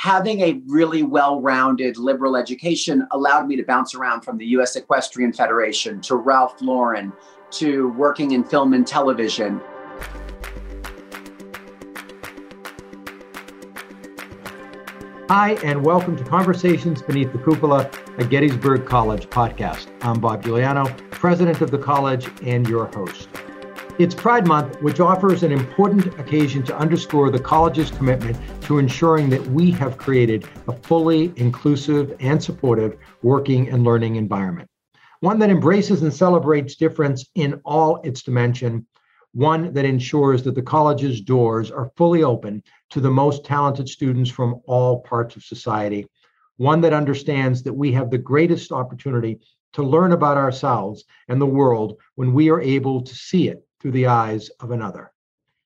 having a really well rounded liberal education allowed me to bounce around from the US Equestrian Federation to Ralph Lauren to working in film and television. Hi, and welcome to Conversations Beneath the Cupola, a Gettysburg College podcast. I'm Bob Giuliano, president of the college and your host. It's Pride Month, which offers an important occasion to underscore the college's commitment to ensuring that we have created a fully inclusive and supportive working and learning environment. One that embraces and celebrates difference in all its dimension, one that ensures that the college's doors are fully open to the most talented students from all parts of society, one that understands that we have the greatest opportunity to learn about ourselves and the world when we are able to see it through the eyes of another.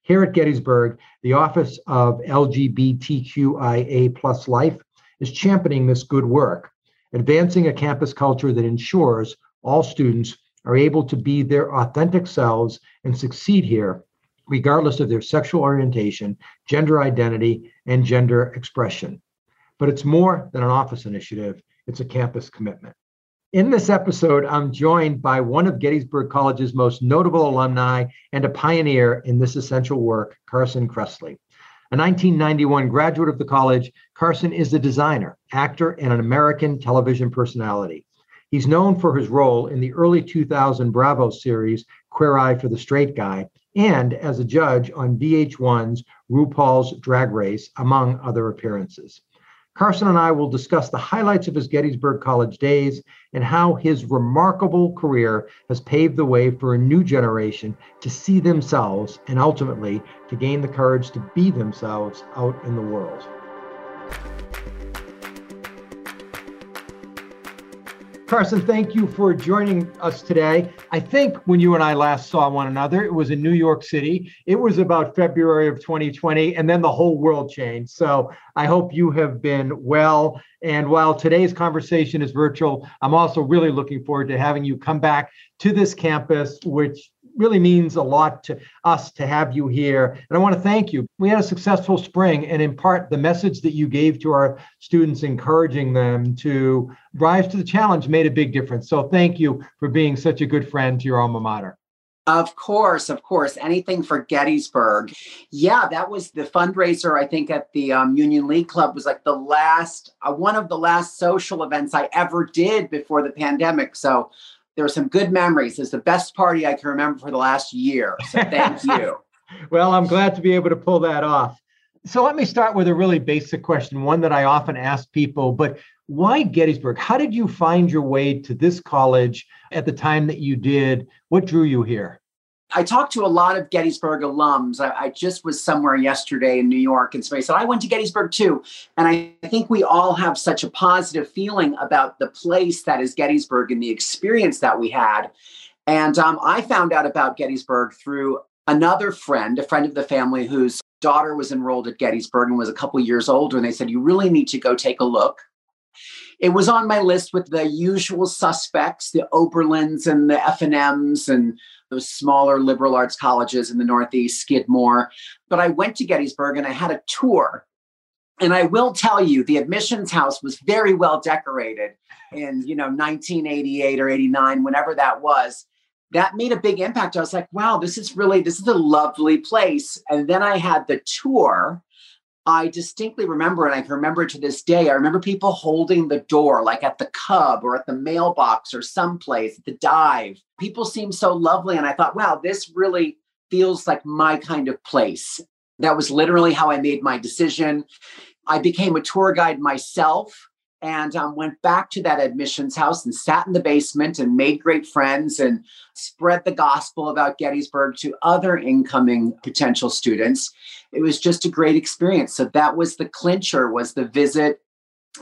Here at Gettysburg, the Office of LGBTQIA plus life is championing this good work, advancing a campus culture that ensures all students are able to be their authentic selves and succeed here, regardless of their sexual orientation, gender identity, and gender expression. But it's more than an office initiative, it's a campus commitment. In this episode, I'm joined by one of Gettysburg College's most notable alumni and a pioneer in this essential work, Carson Kressley. A 1991 graduate of the college, Carson is a designer, actor, and an American television personality. He's known for his role in the early 2000 Bravo series, Queer Eye for the Straight Guy, and as a judge on VH1's RuPaul's Drag Race, among other appearances. Carson and I will discuss the highlights of his Gettysburg College days and how his remarkable career has paved the way for a new generation to see themselves and ultimately to gain the courage to be themselves out in the world. Carson, thank you for joining us today. I think when you and I last saw one another, it was in New York City. It was about February of 2020, and then the whole world changed. So I hope you have been well. And while today's conversation is virtual, I'm also really looking forward to having you come back to this campus, which really means a lot to us to have you here. And I want to thank you. We had a successful spring, and in part, the message that you gave to our students, encouraging them to rise to the challenge, made a big difference. So thank you for being such a good friend to your alma mater. Of course, of course. Anything for Gettysburg. Yeah, that was the fundraiser, I think, at the um, Union League Club was like the last, uh, one of the last social events I ever did before the pandemic. So there were some good memories. It's the best party I can remember for the last year. So thank you. well, I'm glad to be able to pull that off. So let me start with a really basic question, one that I often ask people, but why Gettysburg? How did you find your way to this college at the time that you did? What drew you here? I talked to a lot of Gettysburg alums. I, I, just was somewhere yesterday in New York, and somebody said, I went to Gettysburg too. And I, think we all have such a positive feeling about the place that is Gettysburg and the experience that we had. And um, I found out about Gettysburg through another friend, a friend of the family whose daughter was enrolled at Gettysburg and was a couple years older. And they said, You really need to go take a look. It was on my list with the usual suspects, the Oberlins and the F&Ms and those smaller liberal arts colleges in the Northeast, Skidmore. But I went to Gettysburg and I had a tour. And I will tell you, the admissions house was very well decorated in, you know, 1988 or 89, whenever that was. That made a big impact. I was like, wow, this is really, this is a lovely place. And then I had the tour I distinctly remember, and I can remember to this day, I remember people holding the door, like at the Cub or at the mailbox or someplace, the dive. People seemed so lovely. And I thought, wow, this really feels like my kind of place. That was literally how I made my decision. I became a tour guide myself and um, went back to that admissions house and sat in the basement and made great friends and spread the gospel about Gettysburg to other incoming potential students. It was just a great experience. So that was the clincher was the visit.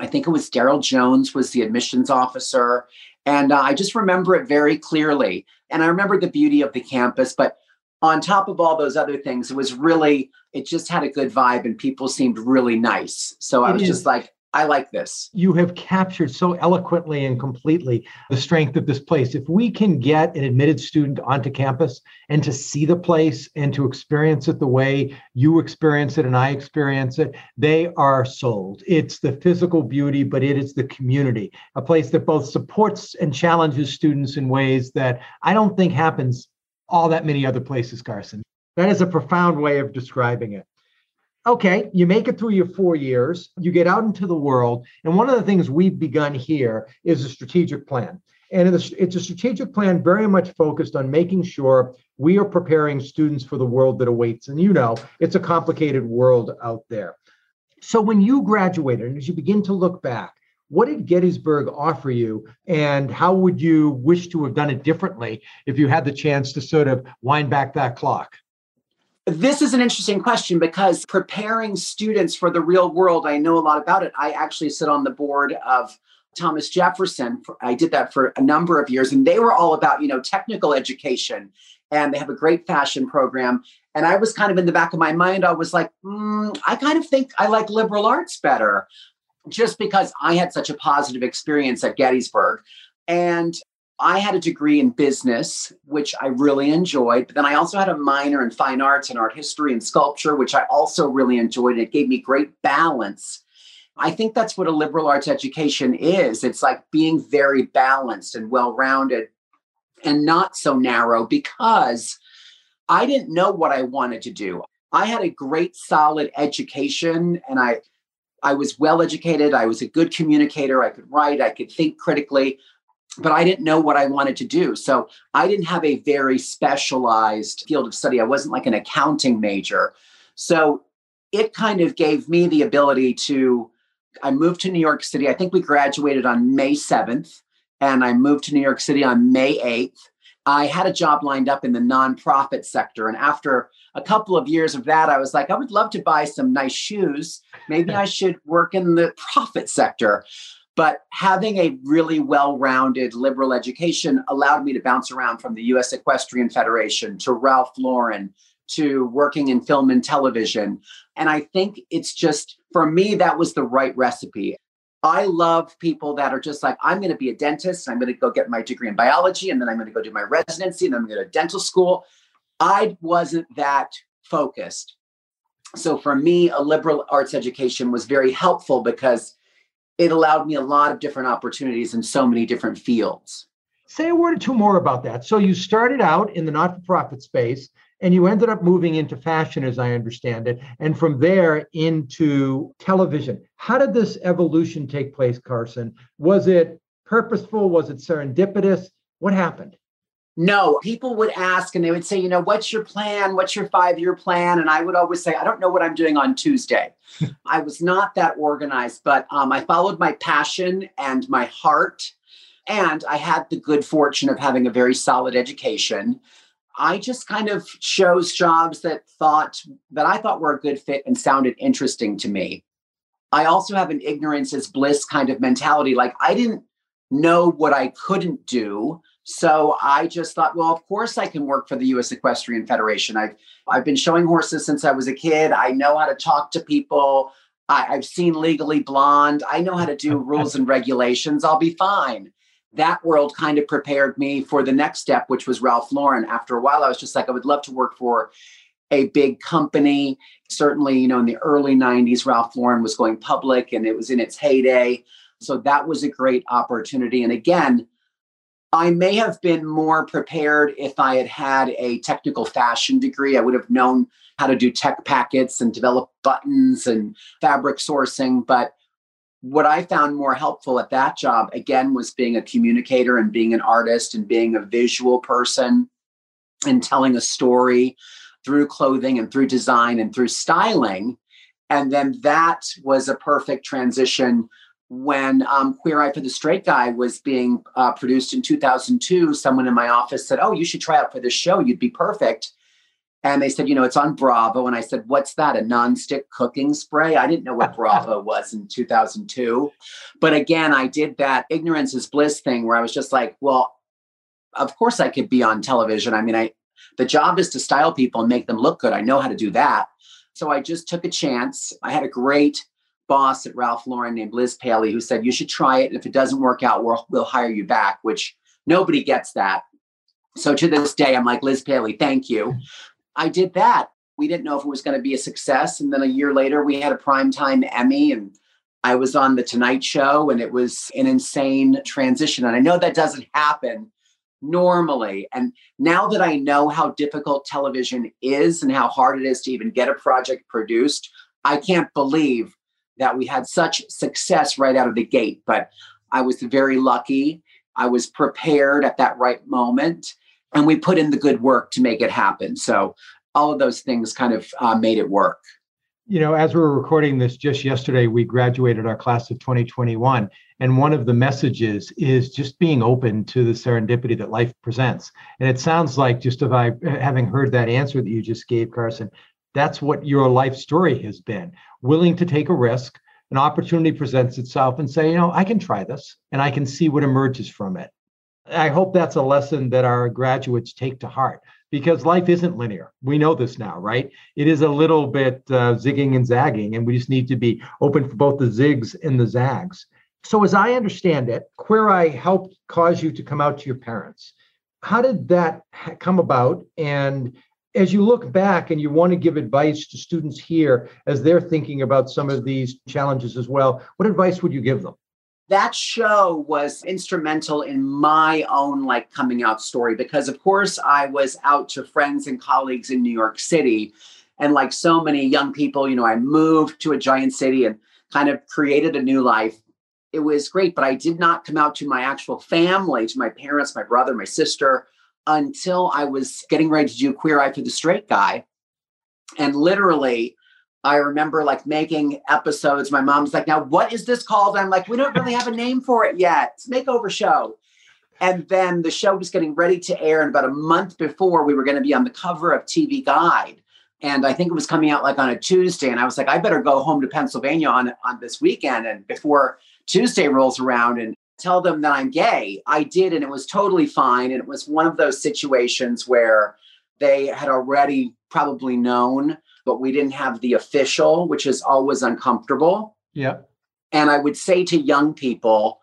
I think it was Daryl Jones was the admissions officer. And uh, I just remember it very clearly. And I remember the beauty of the campus, but on top of all those other things, it was really, it just had a good vibe and people seemed really nice. So I was just like, I like this. You have captured so eloquently and completely the strength of this place. If we can get an admitted student onto campus and to see the place and to experience it the way you experience it and I experience it, they are sold. It's the physical beauty, but it is the community, a place that both supports and challenges students in ways that I don't think happens all that many other places, Carson. That is a profound way of describing it okay, you make it through your four years, you get out into the world. And one of the things we've begun here is a strategic plan. And it's a strategic plan very much focused on making sure we are preparing students for the world that awaits. And you know, it's a complicated world out there. So when you graduated and as you begin to look back, what did Gettysburg offer you, and how would you wish to have done it differently if you had the chance to sort of wind back that clock? This is an interesting question because preparing students for the real world, I know a lot about it. I actually sit on the board of Thomas Jefferson. I did that for a number of years, and they were all about, you know, technical education, and they have a great fashion program. And I was kind of in the back of my mind, I was like, mm, I kind of think I like liberal arts better, just because I had such a positive experience at Gettysburg. And I had a degree in business, which I really enjoyed. But then I also had a minor in fine arts and art history and sculpture, which I also really enjoyed. It gave me great balance. I think that's what a liberal arts education is. It's like being very balanced and well rounded and not so narrow because I didn't know what I wanted to do. I had a great solid education and I I was well educated, I was a good communicator, I could write, I could think critically, but I didn't know what I wanted to do. So I didn't have a very specialized field of study. I wasn't like an accounting major. So it kind of gave me the ability to. I moved to New York City. I think we graduated on May 7th, and I moved to New York City on May 8th. I had a job lined up in the nonprofit sector. And after a couple of years of that, I was like, I would love to buy some nice shoes. Maybe I should work in the profit sector. But having a really well rounded liberal education allowed me to bounce around from the US Equestrian Federation to Ralph Lauren to working in film and television. And I think it's just, for me, that was the right recipe. I love people that are just like, I'm going to be a dentist. I'm going to go get my degree in biology, and then I'm going to go do my residency, and then I'm going to dental school. I wasn't that focused. So for me, a liberal arts education was very helpful because it allowed me a lot of different opportunities in so many different fields. Say a word or two more about that. So you started out in the not-for-profit space and you ended up moving into fashion as I understand it and from there into television. How did this evolution take place, Carson? Was it purposeful? Was it serendipitous? What happened? No, people would ask and they would say, you know, what's your plan? What's your five year plan? And I would always say, I don't know what I'm doing on Tuesday. I was not that organized, but um, I followed my passion and my heart. And I had the good fortune of having a very solid education. I just kind of chose jobs that thought that I thought were a good fit and sounded interesting to me. I also have an ignorance is bliss kind of mentality. Like I didn't know what I couldn't do so I just thought, well, of course I can work for the US Equestrian Federation. I've I've been showing horses since I was a kid. I know how to talk to people. I, I've seen Legally Blonde. I know how to do rules and regulations. I'll be fine. That world kind of prepared me for the next step, which was Ralph Lauren. After a while, I was just like, I would love to work for a big company. Certainly, you know, in the early 90s, Ralph Lauren was going public and it was in its heyday. So that was a great opportunity. And again, I may have been more prepared if I had had a technical fashion degree. I would have known how to do tech packets and develop buttons and fabric sourcing. But what I found more helpful at that job, again, was being a communicator and being an artist and being a visual person and telling a story through clothing and through design and through styling. And then that was a perfect transition when um, Queer Eye for the Straight Guy was being uh, produced in 2002, someone in my office said, Oh, you should try out for this show. You'd be perfect. And they said, You know, it's on Bravo. And I said, What's that? A nonstick cooking spray? I didn't know what Bravo was in 2002. But again, I did that ignorance is bliss thing where I was just like, Well, of course I could be on television. I mean, I, the job is to style people and make them look good. I know how to do that. So I just took a chance. I had a great boss at Ralph Lauren named Liz Paley who said, You should try it. And if it doesn't work out, we'll, we'll hire you back, which nobody gets that. So to this day, I'm like, Liz Paley, thank you. I did that. We didn't know if it was going to be a success. And then a year later, we had a primetime Emmy and I was on The Tonight Show, and it was an insane transition. And I know that doesn't happen normally. And now that I know how difficult television is and how hard it is to even get a project produced, I can't believe that we had such success right out of the gate. But I was very lucky. I was prepared at that right moment, and we put in the good work to make it happen. So all of those things kind of uh, made it work. You know, as we were recording this just yesterday, we graduated our class of 2021. And one of the messages is just being open to the serendipity that life presents. And it sounds like, just if I, having heard that answer that you just gave, Carson, that's what your life story has been willing to take a risk, an opportunity presents itself, and say, you know, I can try this and I can see what emerges from it. I hope that's a lesson that our graduates take to heart because life isn't linear. We know this now, right? It is a little bit uh, zigging and zagging, and we just need to be open for both the zigs and the zags. So, as I understand it, Queer Eye helped cause you to come out to your parents. How did that come about? And as you look back and you want to give advice to students here as they're thinking about some of these challenges as well, what advice would you give them? that show was instrumental in my own like coming out story because of course I was out to friends and colleagues in New York City. And like so many young people you know I moved to a giant city and kind of created a new life. It was great but I did not come out to my actual family to my parents my brother my sister until I was getting ready to do queer eye for the straight guy and literally I remember like making episodes. My mom's like, now what is this called? I'm like, we don't really have a name for it yet. It's makeover show. And then the show was getting ready to air. And about a month before, we were going to be on the cover of TV Guide. And I think it was coming out like on a Tuesday. And I was like, I better go home to Pennsylvania on, on this weekend. And before Tuesday rolls around and tell them that I'm gay. I did. And it was totally fine. And it was one of those situations where they had already probably known but we didn't have the official, which is always uncomfortable. Yeah. And I would say to young people,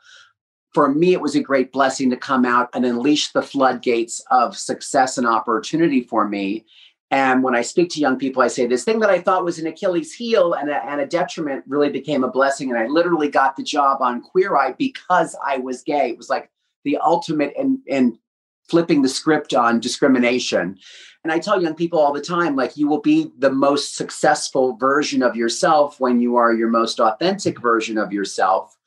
for me, it was a great blessing to come out and unleash the floodgates of success and opportunity for me. And when I speak to young people, I say this thing that I thought was an Achilles heel and a, and a detriment really became a blessing. And I literally got the job on Queer Eye because I was gay. It was like the ultimate in, in flipping the script on discrimination. And I tell young people all the time like, you will be the most successful version of yourself when you are your most authentic version of yourself.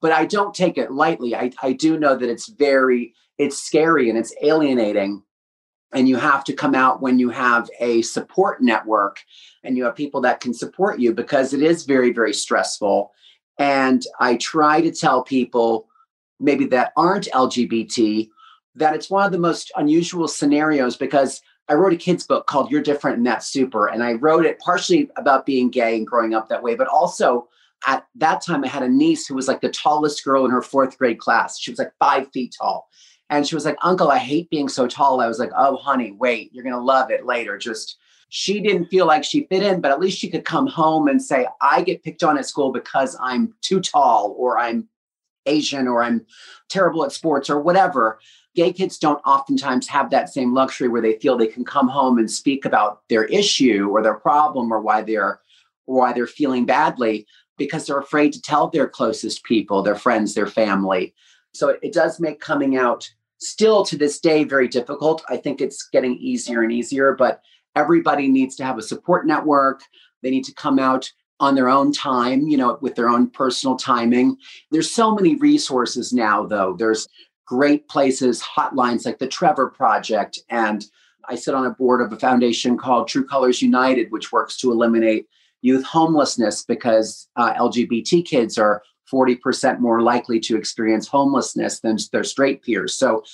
But I don't take it lightly. I, I do know that it's very, it's scary and it's alienating. And you have to come out when you have a support network and you have people that can support you because it is very, very stressful. And I try to tell people maybe that aren't LGBT that it's one of the most unusual scenarios because I wrote a kid's book called You're Different and That's Super. And I wrote it partially about being gay and growing up that way, but also at that time I had a niece who was like the tallest girl in her fourth grade class. She was like five feet tall. And she was like, Uncle, I hate being so tall. I was like, Oh, honey, wait, you're going to love it later. Just, she didn't feel like she fit in, but at least she could come home and say, I get picked on at school because I'm too tall or I'm Asian or I'm terrible at sports or whatever gay kids don't oftentimes have that same luxury where they feel they can come home and speak about their issue or their problem or why they're or why they're feeling badly because they're afraid to tell their closest people, their friends, their family. So it, it does make coming out still to this day very difficult. I think it's getting easier and easier, but everybody needs to have a support network. They need to come out on their own time, you know, with their own personal timing. There's so many resources now, though. There's great places, hotlines like the Trevor Project. And I sit on a board of a foundation called True Colors United, which works to eliminate youth homelessness because uh, LGBT kids are 40% more likely to experience homelessness than their straight peers. So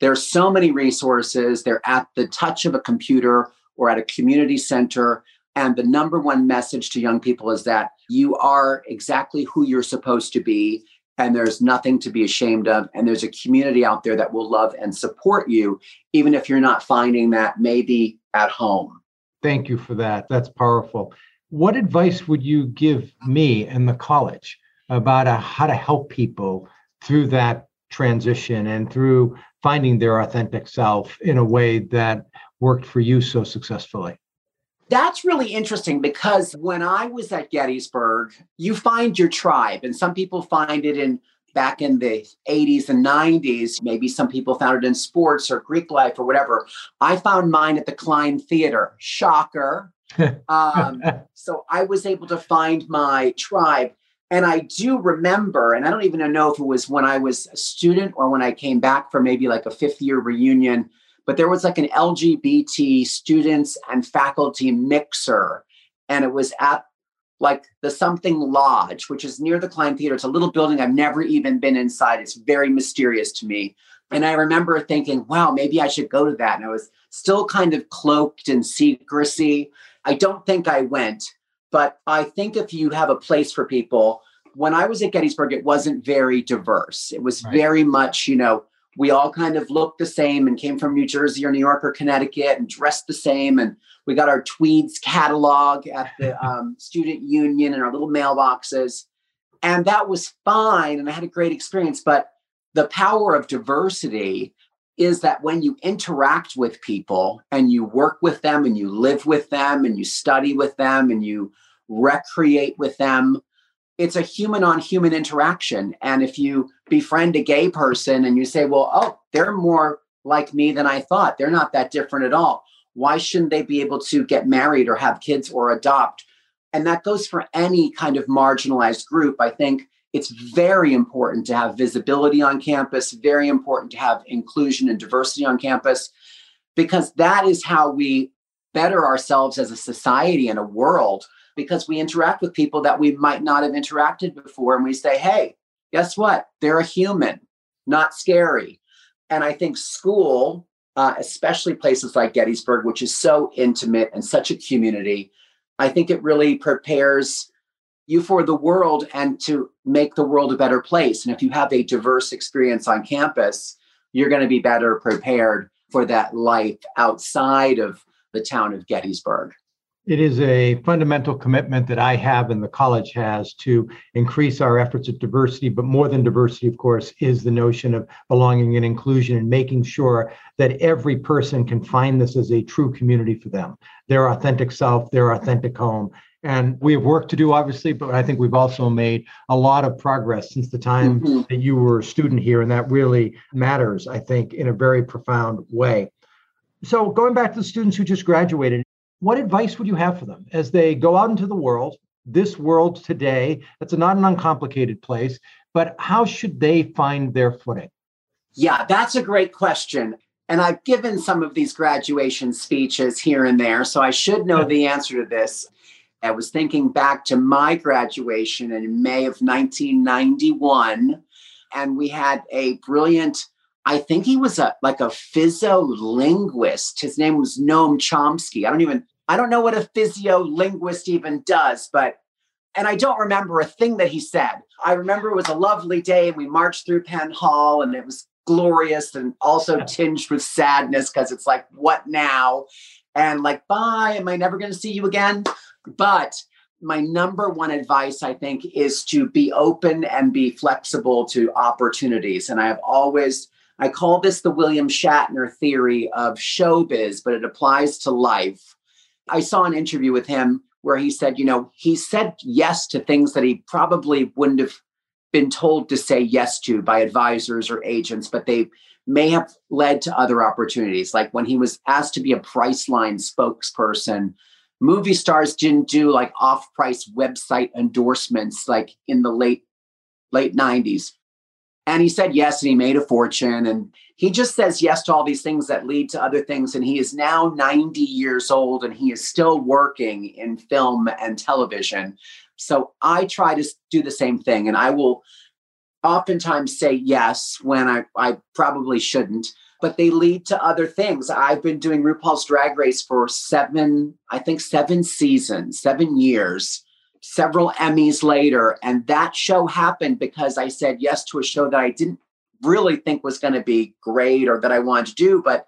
there's so many resources. They're at the touch of a computer or at a community center. And the number one message to young people is that you are exactly who you're supposed to be and there's nothing to be ashamed of and there's a community out there that will love and support you even if you're not finding that maybe at home thank you for that that's powerful What advice would you give me and the college about uh, how to help people through that transition and through finding their authentic self in a way that worked for you so successfully? That's really interesting because when I was at Gettysburg, you find your tribe, and some people find it in back in the 80s and 90s. Maybe some people found it in sports or Greek life or whatever. I found mine at the Kline Theater. Shocker. um, so I was able to find my tribe. And I do remember, and I don't even know if it was when I was a student or when I came back for maybe like a fifth year reunion but there was like an LGBT students and faculty mixer, and it was at like the something lodge, which is near the Kline Theater. It's a little building I've never even been inside. It's very mysterious to me. And I remember thinking, wow, maybe I should go to that. And I was still kind of cloaked in secrecy. I don't think I went, but I think if you have a place for people, when I was at Gettysburg, it wasn't very diverse. It was right. very much, you know, we all kind of looked the same and came from New Jersey or New York or Connecticut and dressed the same. And we got our Tweeds catalog at the um, student union in our little mailboxes. And that was fine. And I had a great experience. But the power of diversity is that when you interact with people and you work with them and you live with them and you study with them and you recreate with them, it's a human on human interaction. And if you befriend a gay person and you say, well, oh, they're more like me than I thought, they're not that different at all. Why shouldn't they be able to get married or have kids or adopt? And that goes for any kind of marginalized group. I think it's very important to have visibility on campus, very important to have inclusion and diversity on campus, because that is how we better ourselves as a society and a world because we interact with people that we might not have interacted before. And we say, hey, guess what? They're a human, not scary. And I think school, uh, especially places like Gettysburg, which is so intimate and such a community, I think it really prepares you for the world and to make the world a better place. And if you have a diverse experience on campus, you're going to be better prepared for that life outside of the town of Gettysburg. It is a fundamental commitment that I have and the college has to increase our efforts at diversity. But more than diversity, of course, is the notion of belonging and inclusion and making sure that every person can find this as a true community for them, their authentic self, their authentic home. And we have work to do, obviously, but I think we've also made a lot of progress since the time mm-hmm. that you were a student here. And that really matters, I think, in a very profound way. So, going back to the students who just graduated, what advice would you have for them as they go out into the world, this world today? That's not an uncomplicated place, but how should they find their footing? Yeah, that's a great question. And I've given some of these graduation speeches here and there, so I should know the answer to this. I was thinking back to my graduation in May of 1991, and we had a brilliant I think he was a like a physiolinguist. His name was Noam Chomsky. I don't even I don't know what a physiolinguist even does, but and I don't remember a thing that he said. I remember it was a lovely day and we marched through Penn Hall and it was glorious and also tinged with sadness because it's like, what now? And like, bye, am I never going to see you again? But my number one advice, I think, is to be open and be flexible to opportunities. And I have always I call this the William Shatner theory of showbiz, but it applies to life. I saw an interview with him where he said, you know, he said yes to things that he probably wouldn't have been told to say yes to by advisors or agents, but they may have led to other opportunities. Like when he was asked to be a Priceline spokesperson, movie stars didn't do like off-price website endorsements like in the late late 90s and he said yes, and he made a fortune. And he just says yes to all these things that lead to other things. And he is now 90 years old and he is still working in film and television. So I try to do the same thing. And I will oftentimes say yes when I, I probably shouldn't, but they lead to other things. I've been doing RuPaul's Drag Race for seven, I think seven seasons, seven years several Emmys later. And that show happened because I said yes to a show that I didn't really think was going to be great or that I wanted to do. But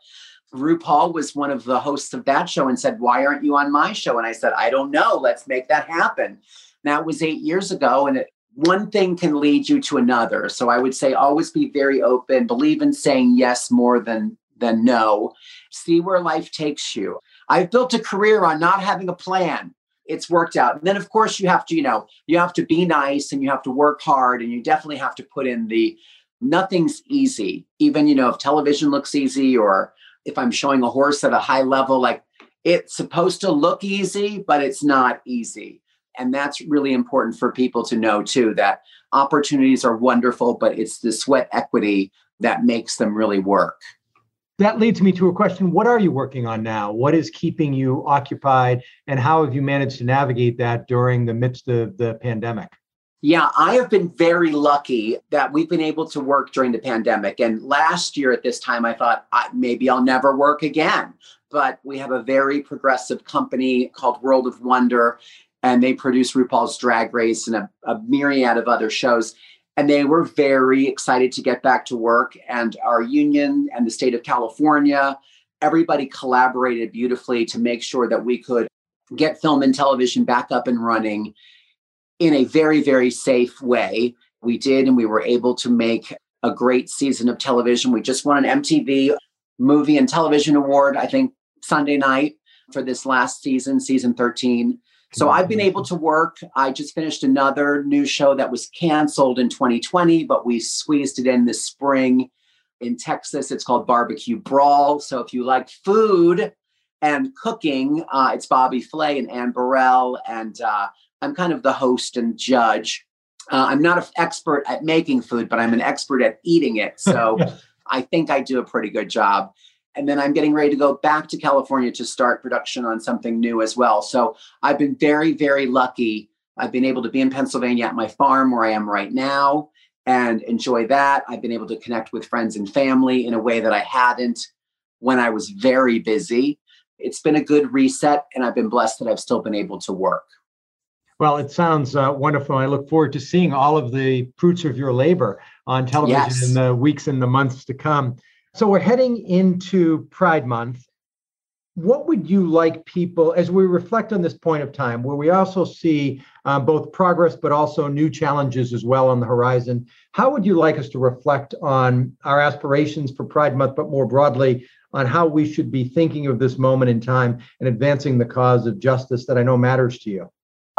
RuPaul was one of the hosts of that show and said, Why aren't you on my show? And I said, I don't know. Let's make that happen. That was eight years ago. And it, one thing can lead you to another. So I would say always be very open, believe in saying yes more than than no. See where life takes you. I've built a career on not having a plan. It's worked out. And then of course you have to, you know, you have to be nice and you have to work hard and you definitely have to put in the nothing's easy. Even, you know, if television looks easy or if I'm showing a horse at a high level, like it's supposed to look easy, but it's not easy. And that's really important for people to know too that opportunities are wonderful, but it's the sweat equity that makes them really work. That leads me to a question What are you working on now? What is keeping you occupied, and how have you managed to navigate that during the midst of the pandemic? Yeah, I have been very lucky that we've been able to work during the pandemic. And last year at this time, I thought maybe I'll never work again. But we have a very progressive company called World of Wonder, and they produce RuPaul's Drag Race and a, a myriad of other shows. And they were very excited to get back to work. And our union and the state of California, everybody collaborated beautifully to make sure that we could get film and television back up and running in a very, very safe way. We did, and we were able to make a great season of television. We just won an MTV Movie and Television Award, I think, Sunday night for this last season, season 13. So I've been able to work. I just finished another new show that was canceled in 2020, but we squeezed it in this spring in Texas. It's called Barbecue Brawl. So if you like food and cooking, uh, it's Bobby Flay and Anne Burrell. And uh, I'm kind of the host and judge. Uh, I'm not an expert at making food, but I'm an expert at eating it. So I think I do a pretty good job. And then I'm getting ready to go back to California to start production on something new as well. So I've been very, very lucky. I've been able to be in Pennsylvania at my farm where I am right now and enjoy that. I've been able to connect with friends and family in a way that I hadn't when I was very busy. It's been a good reset, and I've been blessed that I've still been able to work. Well, it sounds uh, wonderful. I look forward to seeing all of the fruits of your labor on television yes. in the weeks and the months to come. So we're heading into Pride Month. What would you like people, as we reflect on this point of time, where we also see uh, both progress but also new challenges as well on the horizon, how would you like us to reflect on our aspirations for Pride Month, but more broadly on how we should be thinking of this moment in time and advancing the cause of justice that I know matters to you?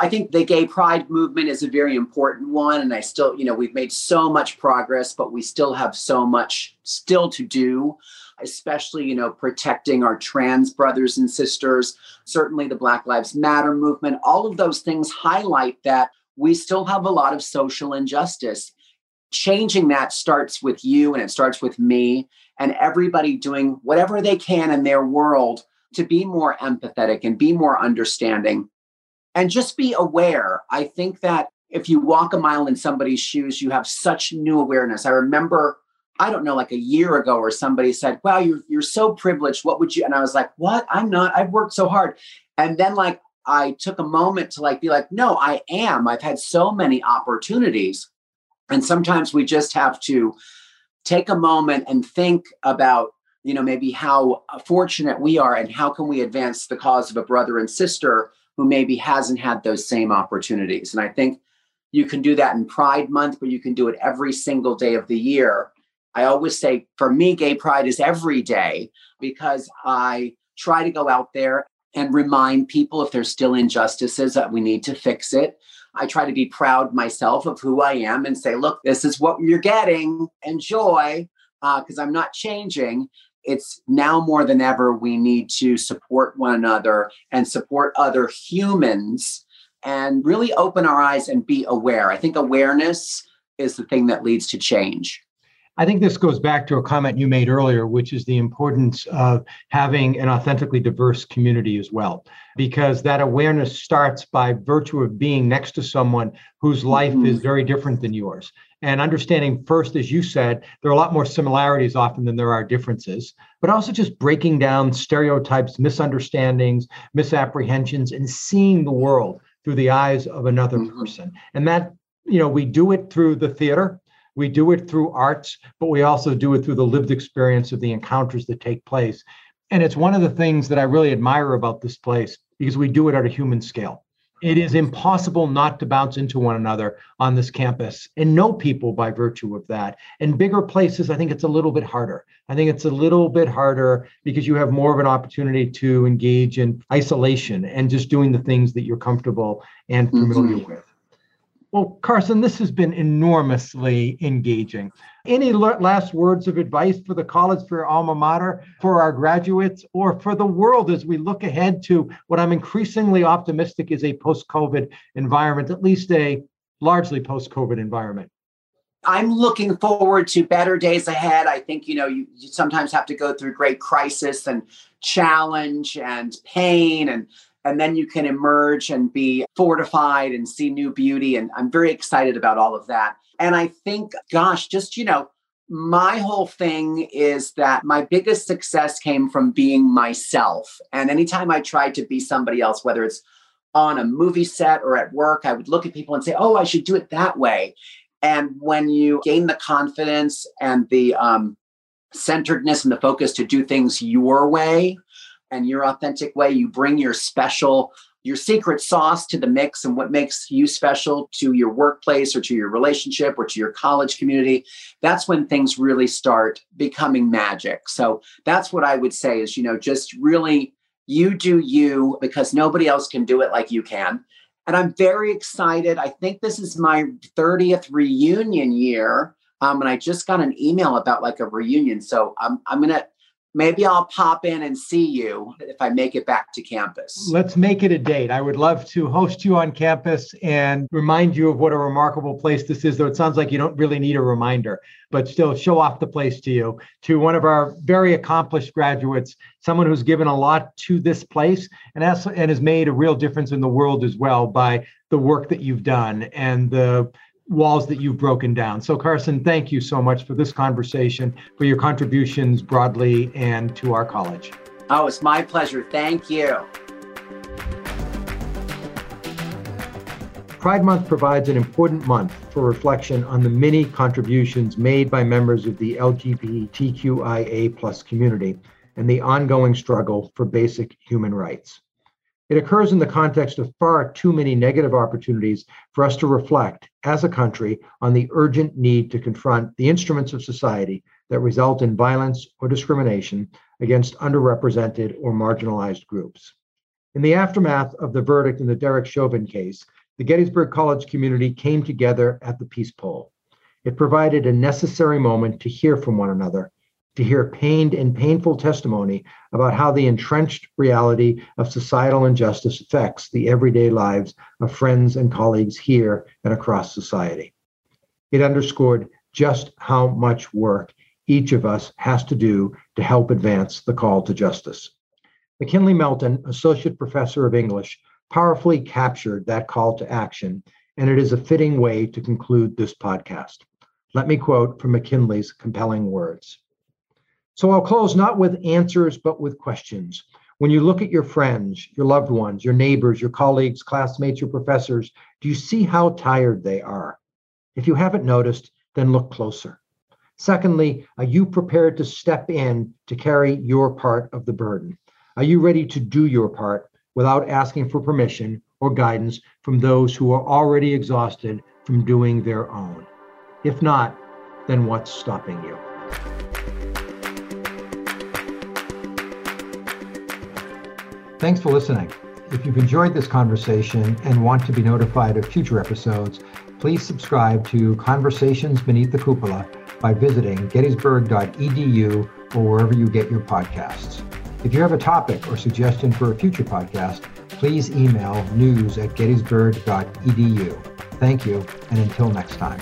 I think the gay pride movement is a very important one. And I still, you know, we've made so much progress, but we still have so much still to do, especially, you know, protecting our trans brothers and sisters, certainly the Black Lives Matter movement. All of those things highlight that we still have a lot of social injustice. Changing that starts with you and it starts with me and everybody doing whatever they can in their world to be more empathetic and be more understanding and just be aware. I think that if you walk a mile in somebody's shoes, you have such new awareness. I remember, I don't know, like a year ago, or somebody said, Wow, you're you're so privileged. What would you? And I was like, What? I'm not. I've worked so hard. And then like I took a moment to like be like, no, I am. I've had so many opportunities. And sometimes we just have to take a moment and think about you know maybe how fortunate we are and how can we advance the cause of a brother and sister who maybe hasn't had those same opportunities. And I think you can do that in Pride Month, but you can do it every single day of the year. I always say for me, gay pride is every day because I try to go out there and remind people if there's still injustices that we need to fix it. I try to be proud myself of who I am and say, look, this is what you're getting. Enjoy, because uh, I'm not changing it's now more than ever we need to support one another and support other humans and really open our eyes and be aware. I think awareness is the thing that leads to change. I think this goes back to a comment you made earlier, which is the importance of having an authentically diverse community as well, because that awareness starts by virtue of being next to someone whose life mm-hmm. is very different than yours and understanding first, as you said, there are a lot more similarities often than there are differences, but also just breaking down stereotypes, misunderstandings, misapprehensions, and seeing the world through the eyes of another mm-hmm. person. And that, you know, we do it through the theater, we do it through arts, but we also do it through the lived experience of the encounters that take place. And it's one of the things that I really admire about this place because we do it at a human scale. It is impossible not to bounce into one another on this campus and know people by virtue of that. In bigger places, I think it's a little bit harder. I think it's a little bit harder because you have more of an opportunity to engage in isolation and just doing the things that you're comfortable and familiar mm-hmm. with. Well, Carson, this has been enormously engaging. Any last words of advice for the college, for your alma mater, for our graduates, or for the world as we look ahead to what I'm increasingly optimistic is a post COVID environment, at least a largely post COVID environment? I'm looking forward to better days ahead. I think, you know, you, you sometimes have to go through great crisis and challenge and pain and and then you can emerge and be fortified and see new beauty. And I'm very excited about all of that. And I think, gosh, just, you know, my whole thing is that my biggest success came from being myself. And anytime I tried to be somebody else, whether it's on a movie set or at work, I would look at people and say, oh, I should do it that way. And when you gain the confidence and the um, centeredness and the focus to do things your way, and your authentic way. You bring your special, your secret sauce to the mix and what makes you special to your workplace or to your relationship or to your college community. That's when things really start becoming magic. So that's what I would say is, you know, just really you do you because nobody else can do it like you can. And I'm very excited. I think this is my 30th reunion year. Um, and I just got an email about like a reunion. So I'm, I'm going to maybe I'll pop in and see you if I make it back to campus. Let's make it a date. I would love to host you on campus and remind you of what a remarkable place this is, though it sounds like you don't really need a reminder, but still show off the place to you, to one of our very accomplished graduates, someone who's given a lot to this place and has, and has made a real difference in the world as well by the work that you've done and the walls that you've broken down. So, Carson, thank you so much for this conversation, for your contributions broadly and to our college. Oh, it's my pleasure. Thank you. Pride Month provides an important month for reflection on the many contributions made by members of the LGBTQIA plus community and the ongoing struggle for basic human rights. It occurs in the context of far too many negative opportunities for us to reflect as a country on the urgent need to confront the instruments of society that result in violence or discrimination against underrepresented or marginalized groups. In the aftermath of the verdict in the Derek Chauvin case, the Gettysburg College community came together at the Peace Pole. It provided a necessary moment to hear from one another to hear pained and painful testimony about how the entrenched reality of societal injustice affects the everyday lives of friends and colleagues here and across society. It underscored just how much work each of us has to do to help advance the call to justice. McKinley Melton, Associate Professor of English, powerfully captured that call to action, and it is a fitting way to conclude this podcast. Let me quote from McKinley's compelling words. So I'll close not with answers, but with questions. When you look at your friends, your loved ones, your neighbors, your colleagues, classmates, your professors, do you see how tired they are? If you haven't noticed, then look closer. Secondly, are you prepared to step in to carry your part of the burden? Are you ready to do your part without asking for permission or guidance from those who are already exhausted from doing their own? If not, then what's stopping you? Thanks for listening. If you've enjoyed this conversation and want to be notified of future episodes, please subscribe to Conversations Beneath the Cupola by visiting gettysburg.edu or wherever you get your podcasts. If you have a topic or suggestion for a future podcast, please email news at gettysburg.edu. Thank you, and until next time.